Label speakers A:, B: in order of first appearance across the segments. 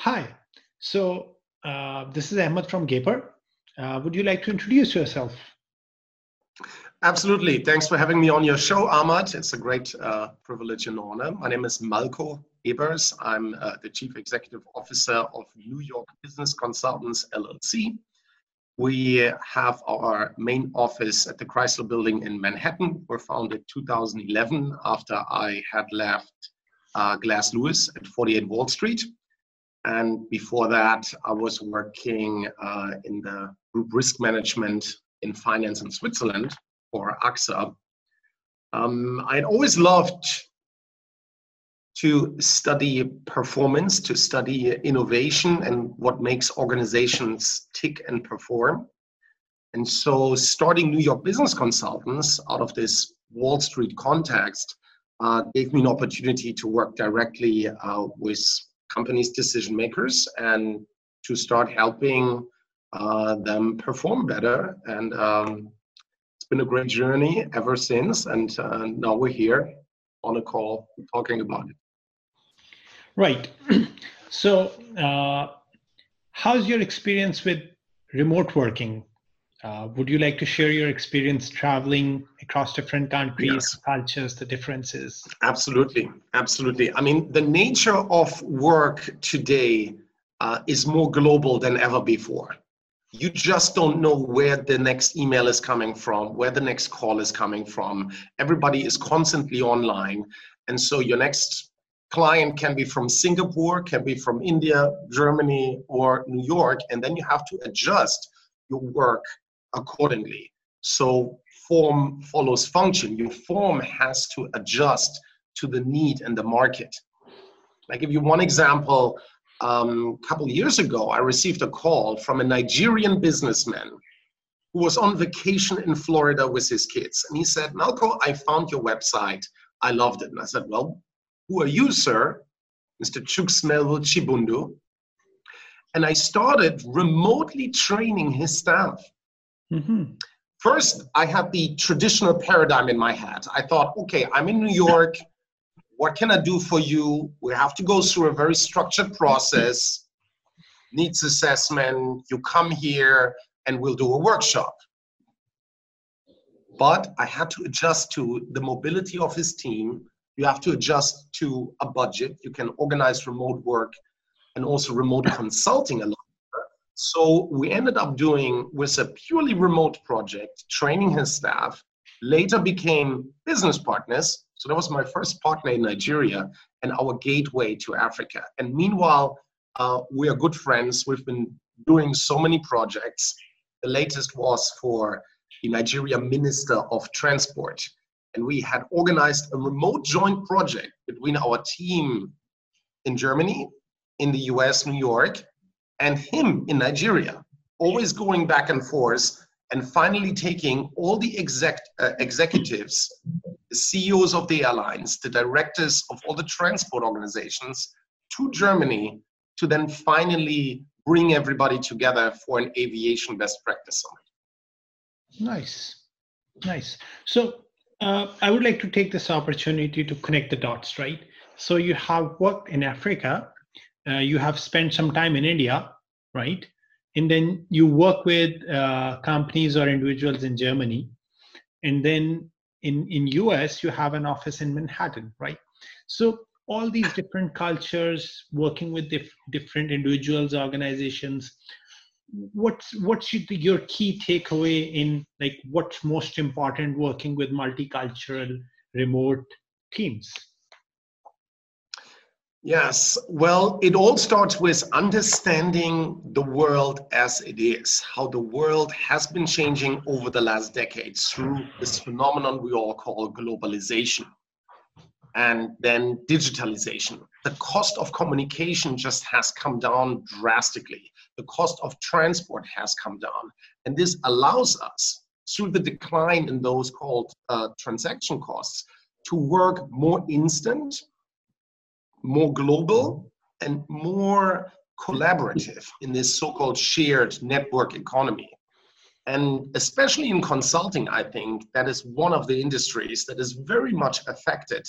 A: Hi. So uh, this is Ahmed from Gaper. Uh, would you like to introduce yourself?
B: Absolutely. Thanks for having me on your show, Ahmad. It's a great uh, privilege and honor. My name is Malko Ebers. I'm uh, the Chief Executive Officer of New York Business Consultants LLC. We have our main office at the Chrysler Building in Manhattan. We're founded 2011 after I had left uh, Glass Lewis at 48 Wall Street. And before that, I was working uh, in the group risk management in finance in Switzerland for AXA. Um, I'd always loved to study performance, to study innovation and what makes organizations tick and perform. And so, starting New York Business Consultants out of this Wall Street context uh, gave me an opportunity to work directly uh, with companies' decision makers and to start helping uh, them perform better. And um, it's been a great journey ever since. And uh, now we're here on a call talking about it.
A: Right. So, uh, how's your experience with remote working? Uh, would you like to share your experience traveling across different countries, yes. cultures, the differences?
B: Absolutely, absolutely. I mean, the nature of work today uh, is more global than ever before. You just don't know where the next email is coming from, where the next call is coming from. Everybody is constantly online. And so your next client can be from Singapore, can be from India, Germany, or New York. And then you have to adjust your work accordingly. So form follows function. Your form has to adjust to the need and the market. I give you one example. Um, a couple years ago, I received a call from a Nigerian businessman who was on vacation in Florida with his kids. And he said, Malko, I found your website. I loved it. And I said, Well, who are you, sir? Mr. Chuksmel Chibundu. And I started remotely training his staff. Mm-hmm. First, I had the traditional paradigm in my head. I thought, okay, I'm in New York. What can I do for you? We have to go through a very structured process, needs assessment. You come here and we'll do a workshop. But I had to adjust to the mobility of his team. You have to adjust to a budget. You can organize remote work and also remote consulting a lot so we ended up doing with a purely remote project, training his staff, later became business partners. So that was my first partner in Nigeria and our gateway to Africa. And meanwhile, uh, we are good friends. We've been doing so many projects. The latest was for the Nigeria Minister of Transport. And we had organized a remote joint project between our team in Germany, in the US, New York, and him in Nigeria, always going back and forth and finally taking all the exec, uh, executives, the CEOs of the airlines, the directors of all the transport organizations to Germany to then finally bring everybody together for an aviation best practice
A: summit. Nice, nice. So uh, I would like to take this opportunity to connect the dots, right? So you have worked in Africa, uh, you have spent some time in India, right? And then you work with uh, companies or individuals in Germany, and then in in US you have an office in Manhattan, right? So all these different cultures, working with dif- different individuals, organizations. What's what's your key takeaway in like what's most important working with multicultural remote teams?
B: Yes, well, it all starts with understanding the world as it is, how the world has been changing over the last decades through this phenomenon we all call globalization and then digitalization. The cost of communication just has come down drastically. The cost of transport has come down. And this allows us, through the decline in those called uh, transaction costs, to work more instant more global and more collaborative in this so-called shared network economy. And especially in consulting, I think that is one of the industries that is very much affected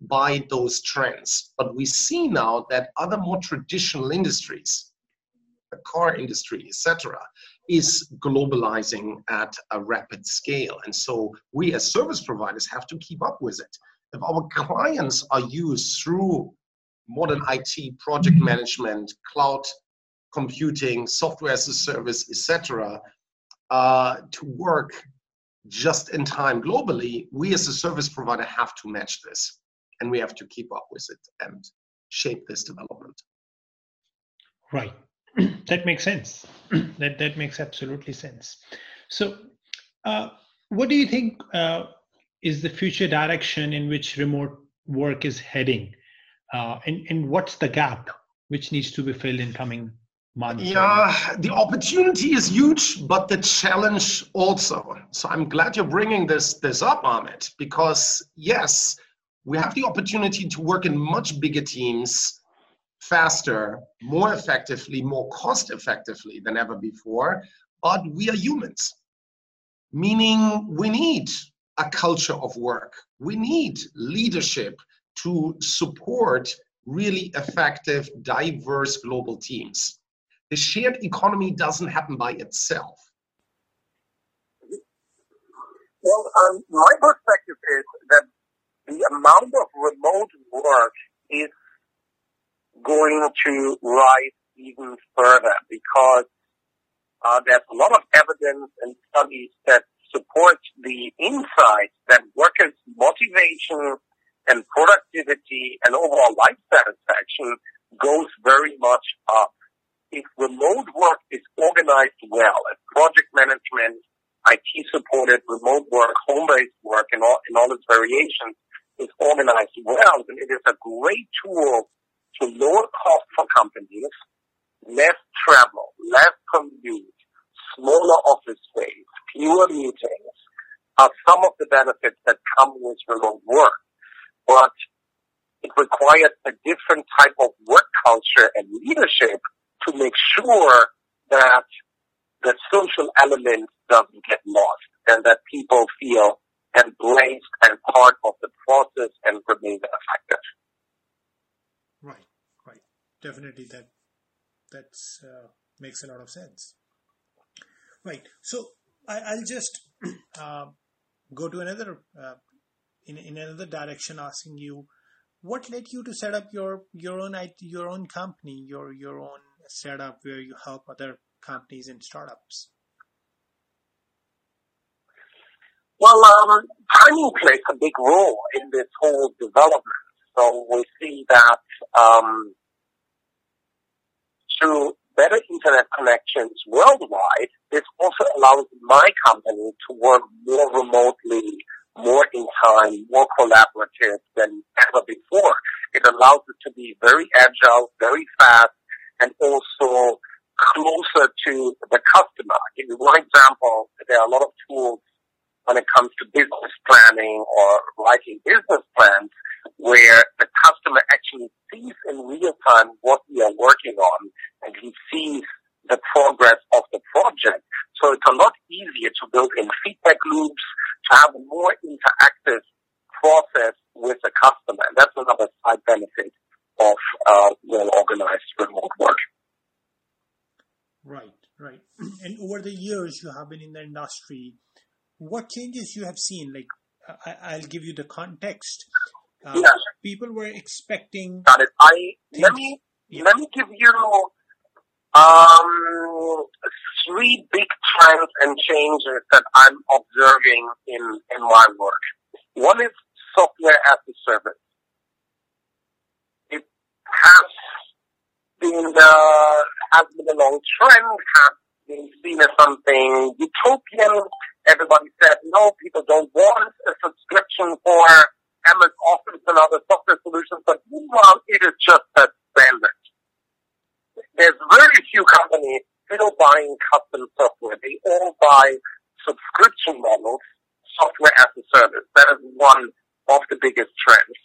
B: by those trends. But we see now that other more traditional industries, the car industry, etc., is globalizing at a rapid scale. And so we as service providers have to keep up with it. If our clients are used through modern IT, project management, cloud computing, software as a service, etc., uh, to work just in time globally, we as a service provider have to match this and we have to keep up with it and shape this development.
A: Right. that makes sense. that that makes absolutely sense. So, uh, what do you think uh, is the future direction in which remote work is heading, uh, and and what's the gap which needs to be filled in coming months?
B: Yeah, the opportunity is huge, but the challenge also. So I'm glad you're bringing this this up, Ahmed, because yes, we have the opportunity to work in much bigger teams faster, more effectively, more cost effectively than ever before. But we are humans, meaning we need a culture of work. We need leadership to support really effective, diverse global teams. The shared economy doesn't happen by itself.
C: Well, um, my perspective is that the amount of remote work is going to rise even further because uh, there's a lot of evidence and studies that support the insight that workers' motivation and productivity and overall life satisfaction goes very much up. If remote work is organized well, as project management, IT supported remote work, home-based work, and all, in all its variations is organized well, then it is a great tool to lower cost for companies, less travel, less commute, smaller office space, fewer meetings are some of the benefits that come with remote work. But it requires a different type of work culture and leadership to make sure that the social element doesn't get lost and that people feel embraced and part of the process and remain effective.
A: Right, right. Definitely that that's uh, makes a lot of sense. Right. So I, will just uh, go to another uh, in in another direction, asking you what led you to set up your your own your own company, your your own setup where you help other companies and startups.
C: Well, um, timing plays a big role in this whole development. So we see that um, through better internet connections worldwide, this also allows my company to work more remotely, more in time, more collaborative than ever before. It allows it to be very agile, very fast, and also closer to the customer. I'll give you one example. There are a lot of tools when it comes to business planning or writing business plans where the customer actually sees in real time what we are working on and he sees the progress of the project. So it's a lot easier to build in feedback loops, to have a more interactive process with the customer. And that's another side benefit of uh, well-organized remote work.
A: Right, right. And over the years you have been in the industry, what changes you have seen? Like, I, will give you the context. Uh, yes. People were expecting.
C: Got it. I let me yeah. let me give you um, three big trends and changes that I'm observing in in my work. One is software as a service. It has been uh, has been a long trend, has been seen as something utopian Everybody said, no, people don't want a subscription for MS Office and other software solutions, but meanwhile, it is just a standard. There's very few companies still buying custom software. They all buy subscription models, software as a service. That is one of the biggest trends.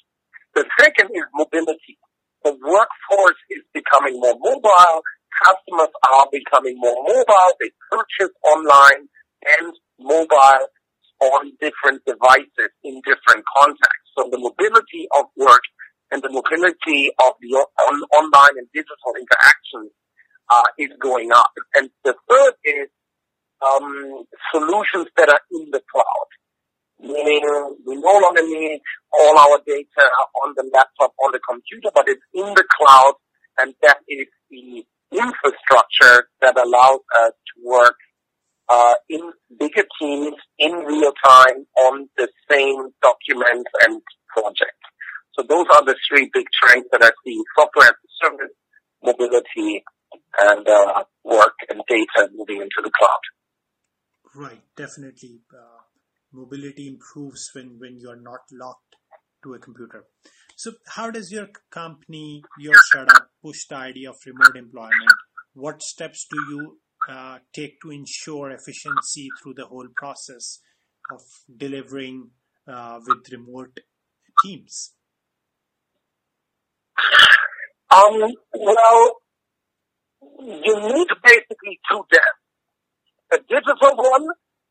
C: The second is mobility. The workforce is becoming more mobile. Customers are becoming more mobile. They purchase online and mobile on different devices in different contexts. So the mobility of work and the mobility of the on, online and digital interactions uh, is going up. And the third is um, solutions that are in the cloud, meaning we no longer need all our data on the laptop, on the computer, but it's in the cloud, and that is the infrastructure that allows us to work uh, in bigger teams in real time on the same documents and projects. So those are the three big trends that I see: software as a service, mobility, and uh, work and data moving into the cloud.
A: Right, definitely. Uh, mobility improves when, when you're not locked to a computer. So, how does your company, your startup, push the idea of remote employment? What steps do you uh, take to ensure efficiency through the whole process of delivering uh, with remote teams?
C: Um, well, you need basically two desks, a digital one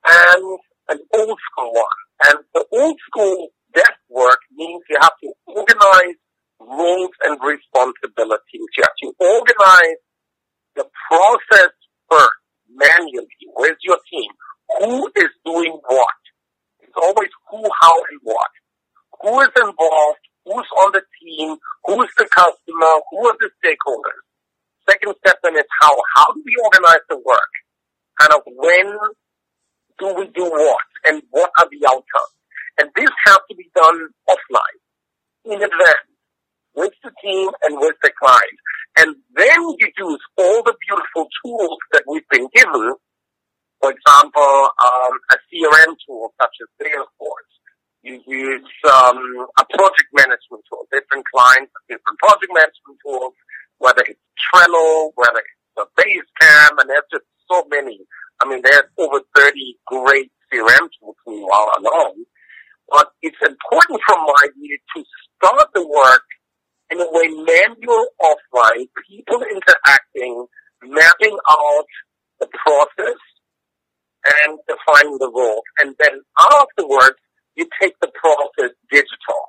C: and an old school one. And the old school desk work means you have to organize roles and responsibilities. You have to organize the process first, manually. Where's your team? Who is doing what? It's always who, how, and what. Who is involved? Who's on the team? Who is the customer? Who are the stakeholders? Second step then is how. How do we organize the work? Kind of when do we do what? And what are the outcomes? And this has to be done offline, in advance, with the team and with the client. And then you use all the beautiful tools that we've been given. For example, um, a CRM tool such as Salesforce. You use um, a project management tool. Different clients different project management tools, whether it's Trello, whether it's a Basecamp, and there's just so many. I mean, there's over 30 great CRM tools meanwhile alone. But it's important from my view to start the work in a way manual offline, people interacting, mapping out the process and defining the role. And then afterwards, you take the process digital.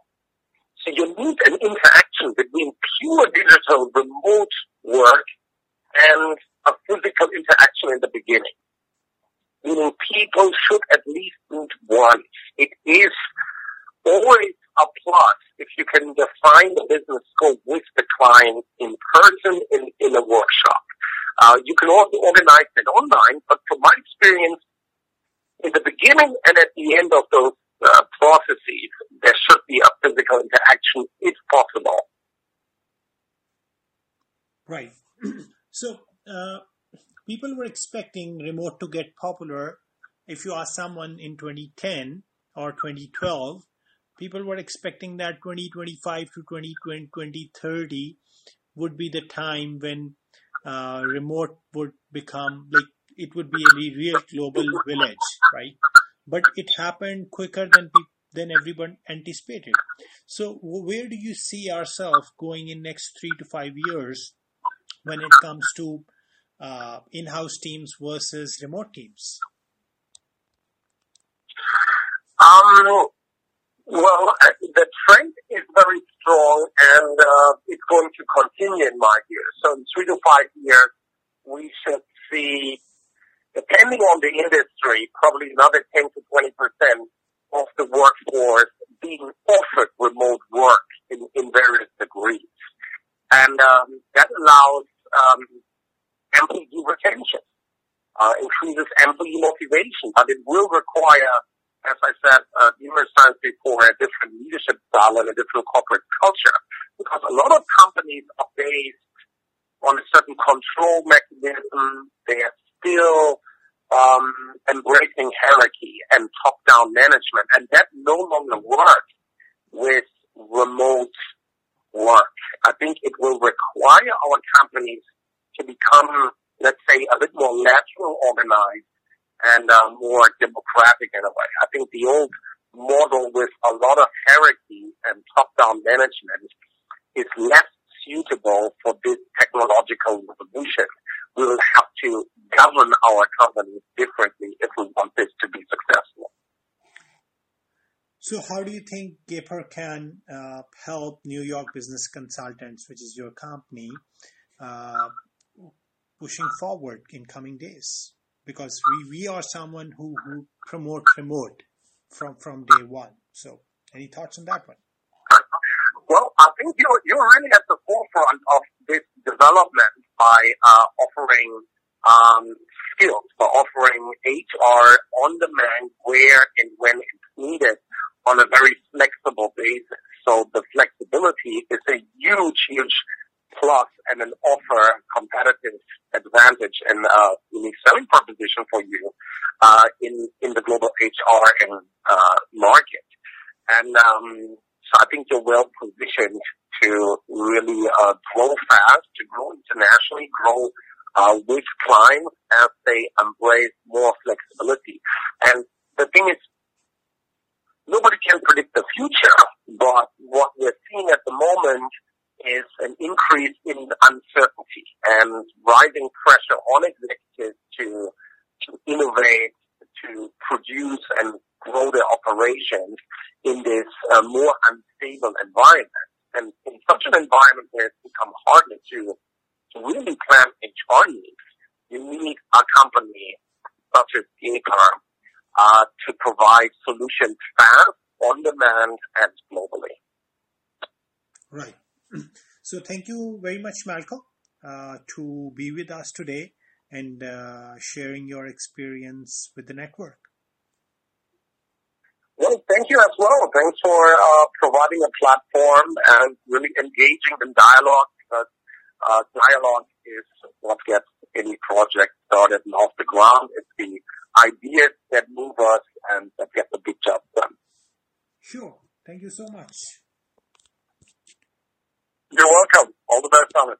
C: So you need an interaction between pure digital remote work and a physical interaction in the beginning. Meaning people should at least meet once. It is always a plus if you can define the business scope with the client in person in, in a workshop. Uh, you can also organize it online, but from my experience, in the beginning and at the end of those uh, processes, there should be a physical interaction if possible.
A: Right. so, uh, people were expecting remote to get popular. If you ask someone in 2010 or 2012, people were expecting that 2025 to 2020, 2030 would be the time when uh, remote would become like it would be a real global village, right? But it happened quicker than than everyone anticipated. So where do you see ourselves going in next three to five years when it comes to uh, in-house teams versus remote teams?
C: Um, well, the trend is very strong and uh, it's going to continue in my view. So in three to five years, we should see, depending on the industry, probably another 10 to 20 percent of the workforce being offered remote work in, in various degrees. And um, that allows um, employee retention, uh, increases employee motivation, but it will require as I said uh, numerous times before, a different leadership style and a different corporate culture. Because a lot of companies are based on a certain control mechanism. They are still um, embracing hierarchy and top-down management, and that no longer works with remote work. I think it will require our companies to become, let's say, a bit more lateral organized and uh, more democratic in a way. I think the old model with a lot of hierarchy and top-down management is less suitable for this technological revolution. We will have to govern our companies differently if we want this to be successful.
A: So, how do you think Gaper can uh, help New York Business Consultants, which is your company, uh, pushing forward in coming days? Because we, we are someone who, who promote remote from, from day one. So, any thoughts on that one?
C: Well, I think you're, you're really at the forefront of this development by uh, offering um, skills, by offering HR on demand where and when it's needed on a very flexible basis. So the flexibility is a huge, huge plus and an offer competitive advantage and uh, unique selling proposition for you uh, in in the global HR and uh, market. And um, so I think you're well positioned to really uh, grow fast, to grow internationally, grow uh, with clients as they embrace more flexibility. And the thing is, nobody can predict the future, but what we're seeing at the moment is an increase in uncertainty and rising pressure on executives to, to innovate, to produce and grow their operations in this uh, more unstable environment. And in such an environment where it's become harder to, to really plan needs, you need a company such as Gaper uh, to provide solutions fast, on demand, and globally.
A: Right. So thank you very much, Malcolm, uh, to be with us today and uh, sharing your experience with the network.
C: Well, thank you as well. Thanks for uh, providing a platform and really engaging in dialogue because uh, dialogue is what gets any project started and off the ground. It's the ideas that move us and that get the big job done.
A: Sure. Thank you so much.
C: You're welcome. All the best on it.